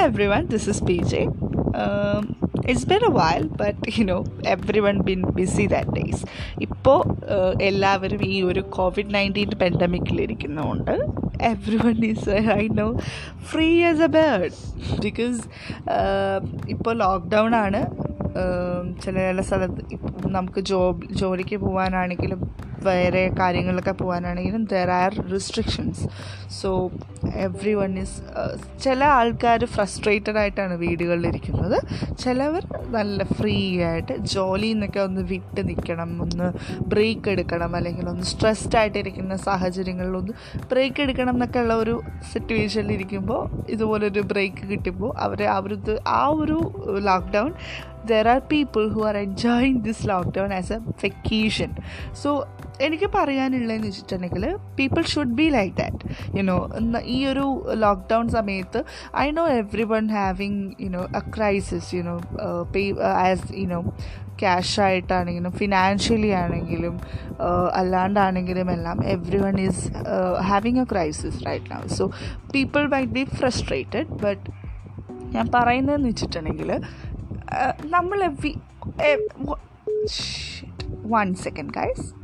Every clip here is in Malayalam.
Hi everyone, this is PJ. Um, it's a a but you know everyone been busy that days ഇപ്പോൾ എല്ലാവരും ഈ ഒരു Covid nineteen പെൻഡമിക്കിലിരിക്കുന്നതുകൊണ്ട് everyone is I know free as a bird because ഇപ്പോൾ ലോക്ക്ഡൗൺ ആണ്. ചില ചില സ്ഥലത്ത് ഇപ്പം നമുക്ക് ജോബ് ജോലിക്ക് പോകാനാണെങ്കിലും വേറെ കാര്യങ്ങളിലൊക്കെ പോകാനാണെങ്കിലും there are restrictions so everyone is ചില ആൾക്കാർ ഫ്രസ്ട്രേറ്റഡ് ആയിട്ടാണ് വീടുകളിലിരിക്കുന്നത് ചിലവർ നല്ല ഫ്രീ ആയിട്ട് ജോലി നിന്നൊക്കെ ഒന്ന് വിട്ട് നിൽക്കണം ഒന്ന് ബ്രേക്ക് എടുക്കണം അല്ലെങ്കിൽ ഒന്ന് സ്ട്രെസ്ഡ് ആയിട്ടിരിക്കുന്ന സാഹചര്യങ്ങളിൽ ഒന്ന് ബ്രേക്ക് എടുക്കണം എന്നൊക്കെ ഉള്ള ഒരു സിറ്റുവേഷനിൽ ഇരിക്കുമ്പോൾ ഇതുപോലൊരു ബ്രേക്ക് കിട്ടുമ്പോൾ അവർ അവരത് ആ ഒരു lockdown there are people who are enjoying this lockdown as a vacation so എനിക്ക് പറയാനുള്ളതെന്ന് വെച്ചിട്ടുണ്ടെങ്കിൽ people should be like that you know ഈ ഒരു ലോക്ക്ഡൗൺ സമയത്ത് I know everyone having you know a crisis you know pay as you know cash ആയിട്ടാണെങ്കിലും ഫിനാൻഷ്യലി ആണെങ്കിലും അല്ലാണ്ടാണെങ്കിലും എല്ലാം everyone is having a crisis right now so people might be frustrated but ഞാൻ പറയുന്നതെന്ന് വെച്ചിട്ടുണ്ടെങ്കിൽ നമ്മൾ everyone second guys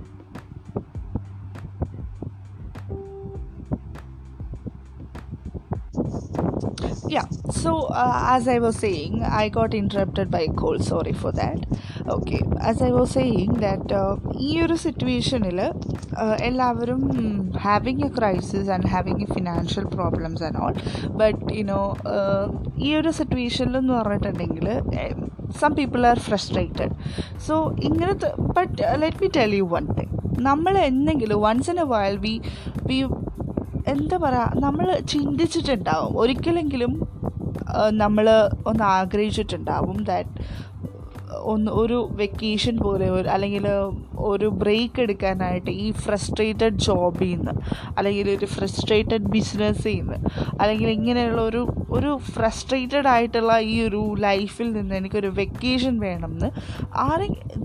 yeah. So uh, as i was saying i got interrupted by a call. Sorry for that. Okay. As i was saying that ഈ ഒരു സിറ്റുവേഷനിൽ എല്ലാവരും having a crisis and having a financial problems and all but you know ഈ ഒരു സിറ്റുവേഷനിലെന്ന് പറഞ്ഞിട്ടുണ്ടെങ്കിൽ some people are frustrated so ഇങ്ങനത്തെ but let me tell you one thing നമ്മൾ എന്തെങ്കിലും once in a while we we എന്താ പറയുക നമ്മൾ ചിന്തിച്ചിട്ടുണ്ടാവും. ഒരിക്കലെങ്കിലും നമ്മൾ ഒന്ന് ആഗ്രഹിച്ചിട്ടുണ്ടാവും ദാറ്റ് ഒന്ന് ഒരു വെക്കേഷൻ പോലെ ഒരു അല്ലെങ്കിൽ ഒരു ബ്രേക്ക് എടുക്കാനായിട്ട് ഈ ഫ്രസ്ട്രേറ്റഡ് ജോബിൽ നിന്ന് അല്ലെങ്കിൽ ഒരു ഫ്രസ്ട്രേറ്റഡ് ബിസിനസ്സിൽ നിന്ന് അല്ലെങ്കിൽ ഇങ്ങനെയുള്ള ഒരു ഒരു ഫ്രസ്ട്രേറ്റഡ് ആയിട്ടുള്ള ഈ ഒരു ലൈഫിൽ നിന്ന് എനിക്കൊരു വെക്കേഷൻ വേണമെന്ന് ആരെങ്കിലും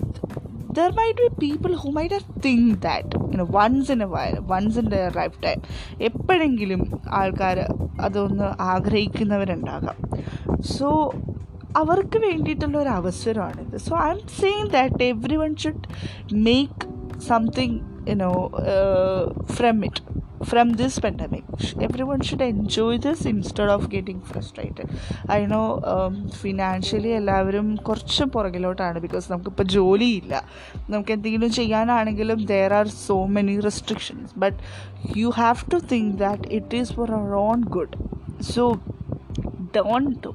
there might be people who might have think that you know once in a while once in their lifetime എപ്പോഴെങ്കിലും ആൾക്കാർ അതൊന്ന് ആഗ്രഹിക്കുന്നവരുണ്ടാകാം. സോ അവർക്ക് വേണ്ടിയിട്ടുള്ള ഒരു അവസരമാണിത്. So I am saying that everyone should make something you know from it from this pandemic. Everyone should enjoy this instead of getting frustrated. I know um, financially എല്ലാവരും കുറച്ച് പുറകിലോട്ടാണ് ബിക്കോസ് നമുക്കിപ്പോൾ ജോലിയില്ല നമുക്ക് എന്തെങ്കിലും ചെയ്യാനാണെങ്കിലും there are so many restrictions but you have to think that it is for our own good so don't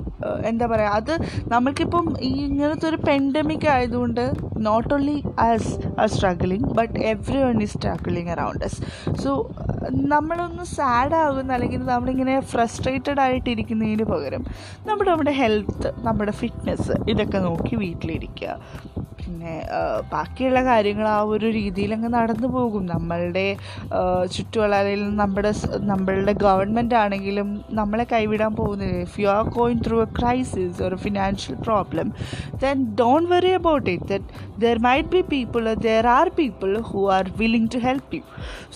എന്താ പറയുക അത് നമ്മൾക്കിപ്പം ഈ ഇങ്ങനത്തെ ഒരു പെൻഡമിക് ആയതുകൊണ്ട് not only us are struggling but everyone is struggling around us so നമ്മളൊന്ന് സാഡ് ആകുന്ന അല്ലെങ്കിൽ നമ്മളിങ്ങനെ ഫ്രസ്ട്രേറ്റഡ് ആയിട്ടിരിക്കുന്നതിന് പകരം നമ്മുടെ നമ്മുടെ ഹെൽത്ത് നമ്മുടെ ഫിറ്റ്നസ് ഇതൊക്കെ നോക്കി വീട്ടിലിരിക്കുക. പിന്നെ ബാക്കിയുള്ള കാര്യങ്ങൾ ആ ഒരു രീതിയിലങ്ങ് നടന്നു പോകും. നമ്മളുടെ ചുറ്റുവളരയിൽ നമ്മുടെ നമ്മളുടെ ഗവൺമെന്റ് ആണെങ്കിലും നമ്മളെ കൈവിടാൻ പോകുന്നില്ല. If you are going through a crisis ഒരു financial problem then don't worry about it that there might be people there are people who are willing to help you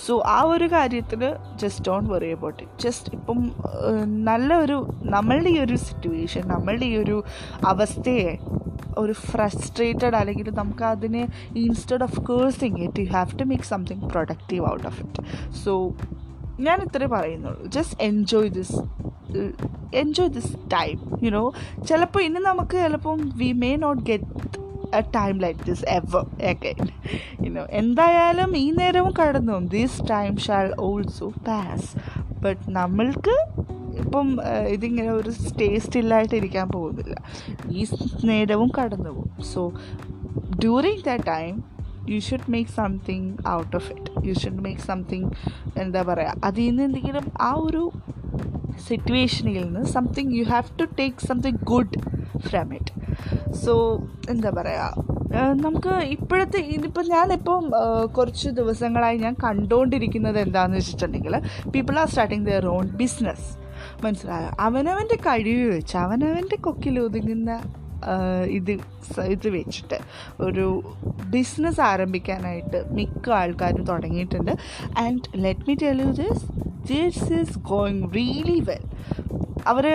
so ആ ഒരു കാര്യത്തിൽ just don't worry about it just ഇപ്പം നല്ലൊരു നമ്മളുടെ ഈ ഒരു സിറ്റുവേഷൻ നമ്മളുടെ ഈ ഒരു അവസ്ഥയെ ഒരു ഫ്രസ്ട്രേറ്റഡ് അല്ലെങ്കിൽ നമുക്ക് അതിനെ instead of cursing it you have to make something productive out of it so ഞാൻ ഇത്രേ പറയുന്നുള്ളൂ. Just enjoy this enjoy this time you know ചിലപ്പോൾ ഇനി നമുക്ക് ചിലപ്പം we may not get a time like this ever again you know എന്തായാലും ഈ നേരവും കടന്നു this time shall also pass but നമ്മൾക്ക് ഇപ്പം ഇതിങ്ങനെ ഒരു ടേസ്റ്റ് സ്റ്റില്ലായിട്ട് ഇരിക്കാൻ പോകുന്നില്ല. ഈ നേരവും കടന്നു പോകും so during the time you should make something out of it you should make something എന്താ പറയുക അതിൽ നിന്ന് എന്തെങ്കിലും ആ ഒരു സിറ്റുവേഷനിൽ നിന്ന് something you have to take something good from it so എന്താ പറയുക നമുക്ക് ഇപ്പോഴത്തെ ഇതിപ്പോൾ ഞാനിപ്പം കുറച്ച് ദിവസങ്ങളായി ഞാൻ കണ്ടുകൊണ്ടിരിക്കുന്നത് എന്താണെന്ന് വെച്ചിട്ടുണ്ടെങ്കിൽ people are starting their own business മനസ്സിലായോ? അവനവന്റെ കഴിവ് വെച്ച് അവനവന്റെ കൊക്കിൽ ഒതുങ്ങുന്ന ഇത് ഇത് വെച്ചിട്ട് ഒരു ബിസിനസ് ആരംഭിക്കാനായിട്ട് മിക്ക ആൾക്കാരും തുടങ്ങിയിട്ടുണ്ട്. And let me tell you this this is going really well അവർ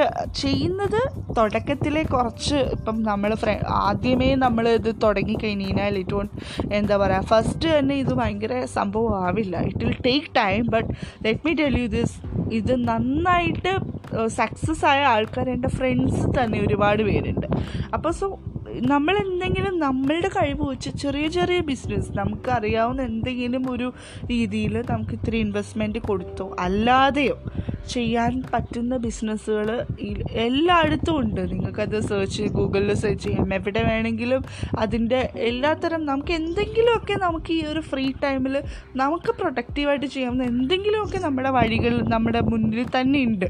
ചെയ്യുന്നത് തുടക്കത്തിലെ കുറച്ച് ഇപ്പം നമ്മൾ ഫ്ര ആദ്യമേ നമ്മൾ ഇത് തുടങ്ങിക്കഴിഞ്ഞ് കഴിഞ്ഞാൽ ഇറ്റ് വോണ്ട് എന്താ പറയുക ഫസ്റ്റ് തന്നെ ഇത് ഭയങ്കര സംഭവം ആവില്ല. It will take time but let me tell you this ഇത് നന്നായിട്ട് സക്സസ് ആയ ആൾക്കാർ എന്റെ ഫ്രണ്ട്സ് തന്നെ ഒരുപാട് പേരുണ്ട്. അപ്പോൾ സോ നമ്മൾ എന്തെങ്കിലും നമ്മളുടെ കഴിവ് വെച്ച് ചെറിയ ചെറിയ ബിസിനസ് നമുക്ക് അറിയാവുന്ന എന്തെങ്കിലും ഒരു രീതിയിൽ നമുക്ക് ഇത്തിരി ഇൻവെസ്റ്റ്മെന്റ് കൊടുത്തോ അല്ലാതെയോ ചെയ്യാൻ പറ്റുന്ന ബിസിനസ്സുകൾ എല്ലായിടത്തും ഉണ്ട്. നിങ്ങൾക്കത് സെർച്ച് ഗൂഗിളിൽ സെർച്ച് ചെയ്യാം. എവിടെ വേണമെങ്കിലും അതിന്റെ എല്ലാത്തരം നമുക്ക് എന്തെങ്കിലുമൊക്കെ നമുക്ക് ഈ ഒരു ഫ്രീ ടൈമിൽ നമുക്ക് പ്രൊഡക്റ്റീവായിട്ട് ചെയ്യാവുന്ന എന്തെങ്കിലുമൊക്കെ നമ്മുടെ വഴികൾ നമ്മുടെ മുന്നിൽ തന്നെ ഉണ്ട്.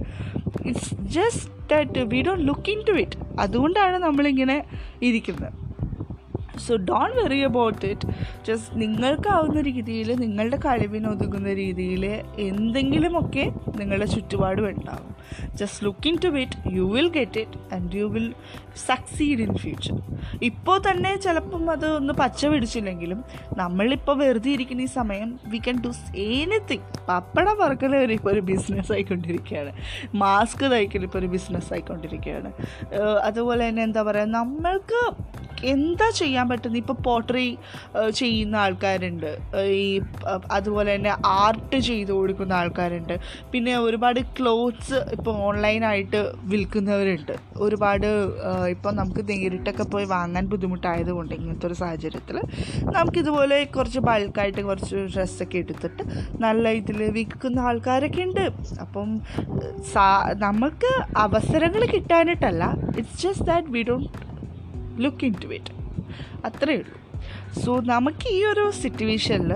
It's just that we don't look into it അതുകൊണ്ടാണ് നമ്മളിങ്ങനെ ഇരിക്കുന്നത്. So don't worry about it just നിങ്ങൾക്കാവുന്ന രീതിയിൽ നിങ്ങളുടെ കഴിവിന് ഒതുങ്ങുന്ന രീതിയിൽ എന്തെങ്കിലുമൊക്കെ നിങ്ങളുടെ ചുറ്റുപാടും ഉണ്ടാവും. Just looking to it you will get it and you will succeed in future ഇപ്പോൾ തന്നെ ചിലപ്പം അത് ഒന്ന് പച്ച പിടിച്ചില്ലെങ്കിലും നമ്മളിപ്പോൾ വെറുതെ ഇരിക്കുന്ന ഈ സമയം വി ക്യാൻ ഡു എനിത്തിങ് പപ്പട പറക്കൽ വരെ ഇപ്പോൾ ഒരു ബിസിനസ് ആയിക്കൊണ്ടിരിക്കുകയാണ്. മാസ്ക് തയ്ക്കൽ ഇപ്പോൾ ഒരു ബിസിനസ് ആയിക്കൊണ്ടിരിക്കുകയാണ്. അതുപോലെ തന്നെ എന്താ പറയുക നമ്മൾക്ക് എന്താ ചെയ്യാൻ പറ്റുന്നത്? ഇപ്പോൾ പോട്ടറി ചെയ്യുന്ന ആൾക്കാരുണ്ട്. ഈ അതുപോലെ തന്നെ ആർട്ട് ചെയ്ത് കൊടുക്കുന്ന ആൾക്കാരുണ്ട്. പിന്നെ ഒരുപാട് ക്ലോത്ത്സ് ഇപ്പോൾ ഓൺലൈനായിട്ട് വിൽക്കുന്നവരുണ്ട്. ഒരുപാട് ഇപ്പോൾ നമുക്ക് നേരിട്ടൊക്കെ പോയി വാങ്ങാൻ ബുദ്ധിമുട്ടായതുകൊണ്ട് ഇങ്ങനത്തെ ഒരു സാഹചര്യത്തിൽ നമുക്കിതുപോലെ കുറച്ച് ബൾക്കായിട്ട് കുറച്ച് ഡ്രസ്സൊക്കെ എടുത്തിട്ട് നല്ല ഇതിൽ വിൽക്കുന്ന ആൾക്കാരൊക്കെ ഉണ്ട്. അപ്പം സാ നമുക്ക് അവസരങ്ങൾ കിട്ടാനായിട്ടല്ല it's just that we don't look into it അത്രയേ ഉള്ളൂ. സോ നമുക്ക് ഈ ഒരു സിറ്റുവേഷനിൽ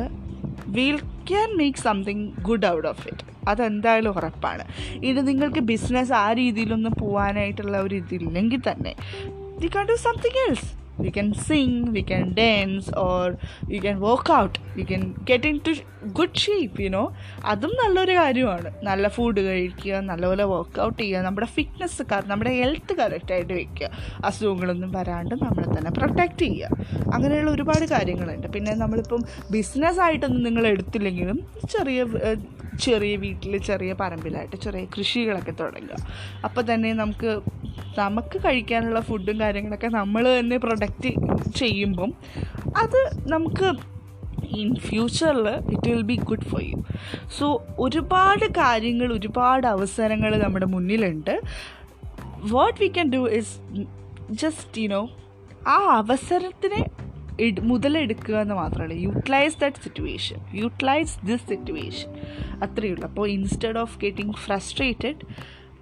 we'll can make something good out of it അതെന്തായാലും ഉറപ്പാണ്. ഇനി നിങ്ങൾക്ക് ബിസിനസ് ആ രീതിയിലൊന്നും പോകാനായിട്ടുള്ള ഒരു ഇതില്ലെങ്കിൽ തന്നെ we can do something else we can sing we can dance or we can work out. We can get into good shape you know. അതും നല്ലൊരു കാര്യമാണ്. നല്ല ഫുഡ് കഴിക്കുക നല്ലപോലെ വർക്കൗട്ട് ചെയ്യുക നമ്മുടെ ഫിറ്റ്നസ് നമ്മുടെ ഹെൽത്ത് കറക്റ്റായിട്ട് വെക്കുക. അസുഖങ്ങളൊന്നും വരാണ്ട് നമ്മളെ തന്നെ പ്രൊട്ടക്റ്റ് ചെയ്യുക. അങ്ങനെയുള്ള ഒരുപാട് കാര്യങ്ങളുണ്ട്. പിന്നെ നമ്മളിപ്പം ബിസിനസ്സായിട്ടൊന്നും നിങ്ങൾ എടുത്തില്ലെങ്കിലും ചെറിയ ചെറിയ വീട്ടിൽ ചെറിയ പറമ്പിലായിട്ട് ചെറിയ കൃഷികളൊക്കെ തുടങ്ങുക. അപ്പോൾ തന്നെ നമുക്ക് നമുക്ക് കഴിക്കാനുള്ള ഫുഡും കാര്യങ്ങളൊക്കെ നമ്മൾ തന്നെ പ്രൊഡക്റ്റ് ചെയ്യുമ്പം അത് നമുക്ക് ഇൻ ഫ്യൂച്ചറിൽ it will be good for you so ഒരുപാട് കാര്യങ്ങൾ ഒരുപാട് അവസരങ്ങൾ നമ്മുടെ മുന്നിലുണ്ട്. What we can do is just you know ആ അവസരത്തിനെ മുതലെടുക്കുക എന്ന് മാത്രമല്ല. Utilize that situation utilize this situation അത്രയേ ഉള്ളൂ അപ്പോൾ instead of getting frustrated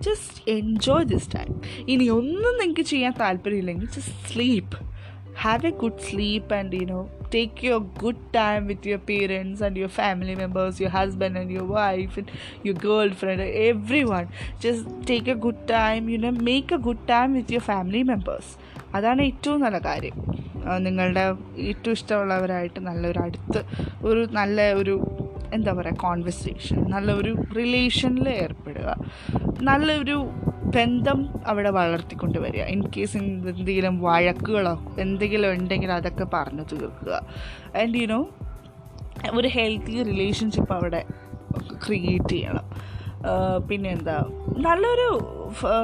just enjoy this time ഇനി ഒന്നും നിങ്ങൾക്ക് ചെയ്യാൻ താല്പര്യമില്ലെങ്കിൽ just sleep have a good sleep and you know take your good time with your parents and your family members your husband and your wife and your girlfriend everyone just take a good time you know make a good time with your family members അതാണ് ഏറ്റവും നല്ല കാര്യം നിങ്ങളുടെ ഏറ്റവും ഇഷ്ടമുള്ളവരായിട്ട് നല്ലൊരു അടുത്ത് ഒരു നല്ല ഒരു എന്താ പറയുക കോൺവെർസേഷൻ നല്ലൊരു റിലേഷനിൽ ഏർപ്പെടുക. നല്ലൊരു ബന്ധം അവിടെ വളർത്തിക്കൊണ്ട് വരിക. ഇൻ കേസ് എന്തെങ്കിലും വഴക്കുകളോ എന്തെങ്കിലും ഉണ്ടെങ്കിൽ അതൊക്കെ പറഞ്ഞു തീർക്കുക. ആൻഡ് യുനോ ഒരു ഹെൽത്തി റിലേഷൻഷിപ്പ് അവിടെ ക്രിയേറ്റ് ചെയ്യണം. പിന്നെന്താ? നല്ലൊരു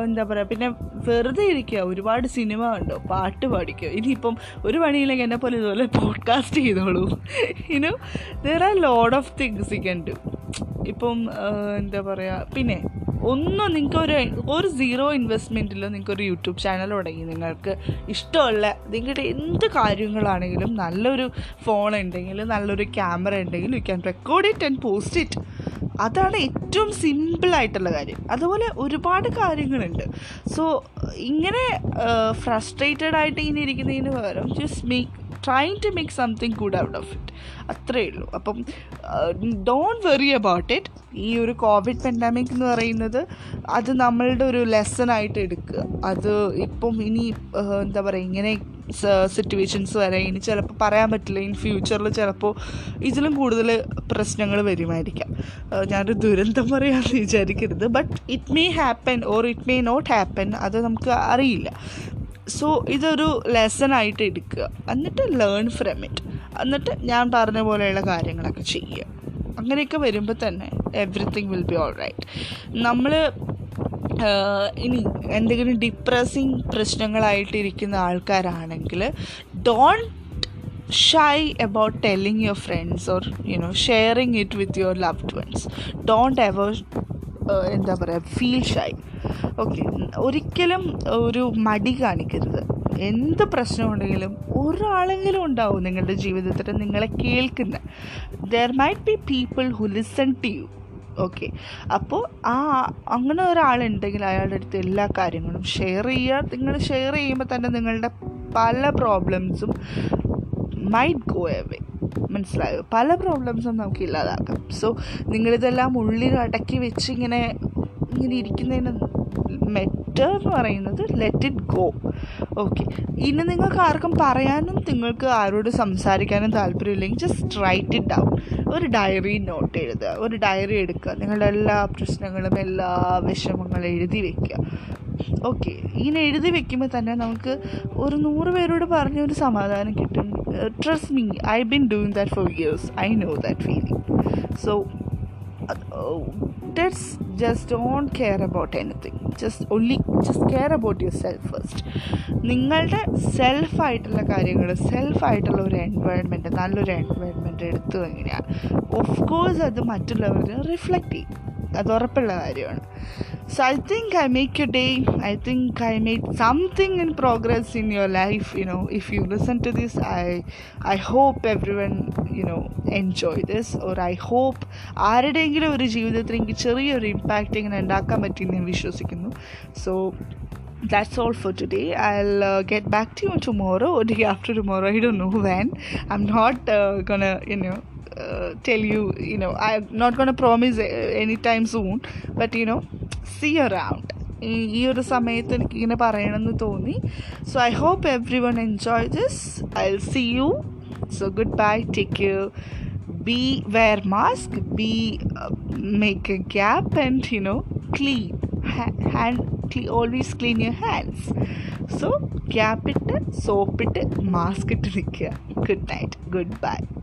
എന്താ പറയുക പിന്നെ വെറുതെ ഇരിക്കുക. ഒരുപാട് സിനിമ കണ്ടോ പാട്ട് പാടിക്കുക ഇനിയിപ്പം ഒരു പണിയില്ലെങ്കിൽ എന്നെ പോലെ ഇതുപോലെ പോഡ്കാസ്റ്റ് ചെയ്തോളൂ. ഇനു there are load of things you can do ഇപ്പം എന്താ പറയുക പിന്നെ ഒന്നും നിങ്ങൾക്ക് ഒരു ഒരു സീറോ ഇൻവെസ്റ്റ്മെന്റിൽ നിങ്ങൾക്ക് ഒരു യൂട്യൂബ് ചാനൽ തുടങ്ങി. നിങ്ങൾക്ക് ഇഷ്ടമുള്ള നിങ്ങളുടെ എന്ത് കാര്യങ്ങളാണെങ്കിലും നല്ലൊരു ഫോൺ ഉണ്ടെങ്കിൽ നല്ലൊരു ക്യാമറ ഉണ്ടെങ്കിൽ you can record it and post it അതാണ് ഏറ്റവും സിമ്പിളായിട്ടുള്ള കാര്യം. അതുപോലെ ഒരുപാട് കാര്യങ്ങളുണ്ട്. സോ ഇങ്ങനെ ഫ്രസ്ട്രേറ്റഡ് ആയിട്ട് ഇങ്ങനെ ഇരിക്കുന്നതിന് പകരം just make trying to make something good out of it അത്രയേ ഉള്ളൂ. അപ്പം ഡോണ്ട് വെറി അബൌട്ട് ഇറ്റ് ഈ ഒരു കോവിഡ് പെൻഡാമിക് എന്ന് പറയുന്നത് അത് നമ്മളുടെ ഒരു ലെസൺ ആയിട്ട് എടുക്കുക. അത് ഇപ്പം ഇനി എന്താ പറയുക ഇങ്ങനെ സിറ്റുവേഷൻസ് വരെ. ഇനി ചിലപ്പോൾ പറയാൻ പറ്റില്ല. ഇൻ ഫ്യൂച്ചറിൽ ചിലപ്പോൾ ഇതിലും കൂടുതൽ പ്രശ്നങ്ങൾ വരുമായിരിക്കാം. ഞാനൊരു ദുരന്തം പറയാമെന്ന് വിചാരിക്കരുത്. But it may happen or it may not happen അത് നമുക്ക് അറിയില്ല. സോ ഇതൊരു ലെസൺ ആയിട്ട് എടുക്കുക. എന്നിട്ട് ലേൺ ഫ്രം ഇറ്റ് എന്നിട്ട് ഞാൻ പറഞ്ഞ പോലെയുള്ള കാര്യങ്ങളൊക്കെ ചെയ്യുക. അങ്ങനെയൊക്കെ വരുമ്പോൾ തന്നെ everything will be all right നമ്മൾ ഇനി എന്തെങ്കിലും ഡിപ്രസിങ് പ്രശ്നങ്ങളായിട്ടിരിക്കുന്ന ആൾക്കാരാണെങ്കിൽ don't shy about telling your friends or you know sharing it with your loved ones don't ever എന്താ പറയുക ഫീൽ ഷൈ ഓക്കെ ഒരിക്കലും ഒരു മടി കാണിക്കരുത്. എന്ത് പ്രശ്നമുണ്ടെങ്കിലും ഒരാളെങ്കിലും ഉണ്ടാവും നിങ്ങളുടെ ജീവിതത്തിൽ നിങ്ങളെ കേൾക്കുന്ന. There might be people who listen to you okay അപ്പോൾ ആ അങ്ങനെ ഒരാളുണ്ടെങ്കിൽ അയാളുടെ അടുത്ത് എല്ലാ കാര്യങ്ങളും ഷെയർ ചെയ്യുക. നിങ്ങൾ ഷെയർ ചെയ്യുമ്പോൾ തന്നെ നിങ്ങളുടെ പല പ്രോബ്ലംസും മൈറ്റ് ഗോ എവേ മനസ്സിലായോ? പല പ്രോബ്ലംസും നമുക്ക് ഇല്ലാതാക്കാം. സോ നിങ്ങളിതെല്ലാം ഉള്ളിൽ അടക്കി വെച്ച് ഇങ്ങനെ ഇങ്ങനെ ഇരിക്കുന്നതിന് മെറ്റർ എന്ന് പറയുന്നത് ലെറ്റ് ഇറ്റ് ഗോ ഓക്കെ ഇനി നിങ്ങൾക്ക് ആർക്കും പറയാനും നിങ്ങൾക്ക് ആരോട് സംസാരിക്കാനും താല്പര്യമില്ലെങ്കിൽ ജസ്റ്റ് റൈറ്റ് ഇറ്റ് ഡൗൺ ഒരു ഡയറി നോട്ട് എഴുതുക. ഒരു ഡയറി എടുക്കുക. നിങ്ങളുടെ എല്ലാ പ്രശ്നങ്ങളും എല്ലാ വിഷമങ്ങളും എഴുതി വെക്കുക. ഓക്കെ ഇങ്ങനെ എഴുതി വെക്കുമ്പോൾ തന്നെ നമുക്ക് ഒരു നൂറ് പേരോട് പറഞ്ഞ ഒരു സമാധാനം കിട്ടും. Trust me I been doing that for years I know that feeling so just don't care about anything just only just care about yourself first നിങ്ങളുടെ സെൽഫായിട്ടുള്ള കാര്യങ്ങൾ സെൽഫായിട്ടുള്ള ഒരു എൻവയൺമെന്റ് നല്ലൊരു എൻവയൺമെന്റ് എടുത്തു കഴിഞ്ഞാൽ ഓഫ് കോഴ്സ് അത് മറ്റുള്ളവരെ റിഫ്ലക്റ്റ് ചെയ്യും. അത് ഉറപ്പുള്ള കാര്യമാണ്. so I think I make you day I think I make something in progress in your life you know if you listen to this I I hope every one you know enjoy this or I hope ആരുടെയെങ്കിലും ഒരു ജീവിതത്തിൽ എനിക്ക് ചെറിയൊരു ഇമ്പാക്റ്റ് ഇങ്ങനെ ഉണ്ടാക്കാൻ പറ്റിയെന്ന് ഞാൻ വിശ്വസിക്കുന്നു so that's all for today i'll uh, get back to you tomorrow or day after tomorrow i don't know when i'm not uh, gonna you know uh, tell you you know i'm not gonna promise uh, anytime soon but you know you around ഈ- ഒരു സമയത്ത് എനിക്ക് ഇങ്ങനെ പറയണമെന്ന് തോന്നി. So I hope everyone enjoy this I will see you so goodbye take you be wear mask. Be make make a gap and you know clean. Ha- hand cle- always clean your hands. So gap ഇട്ട് സോപ്പ് ഇട്ട് മാസ്ക് ഇട്ട് നിൽക്കുക ഗുഡ് നൈറ്റ് ഗുഡ് ബൈ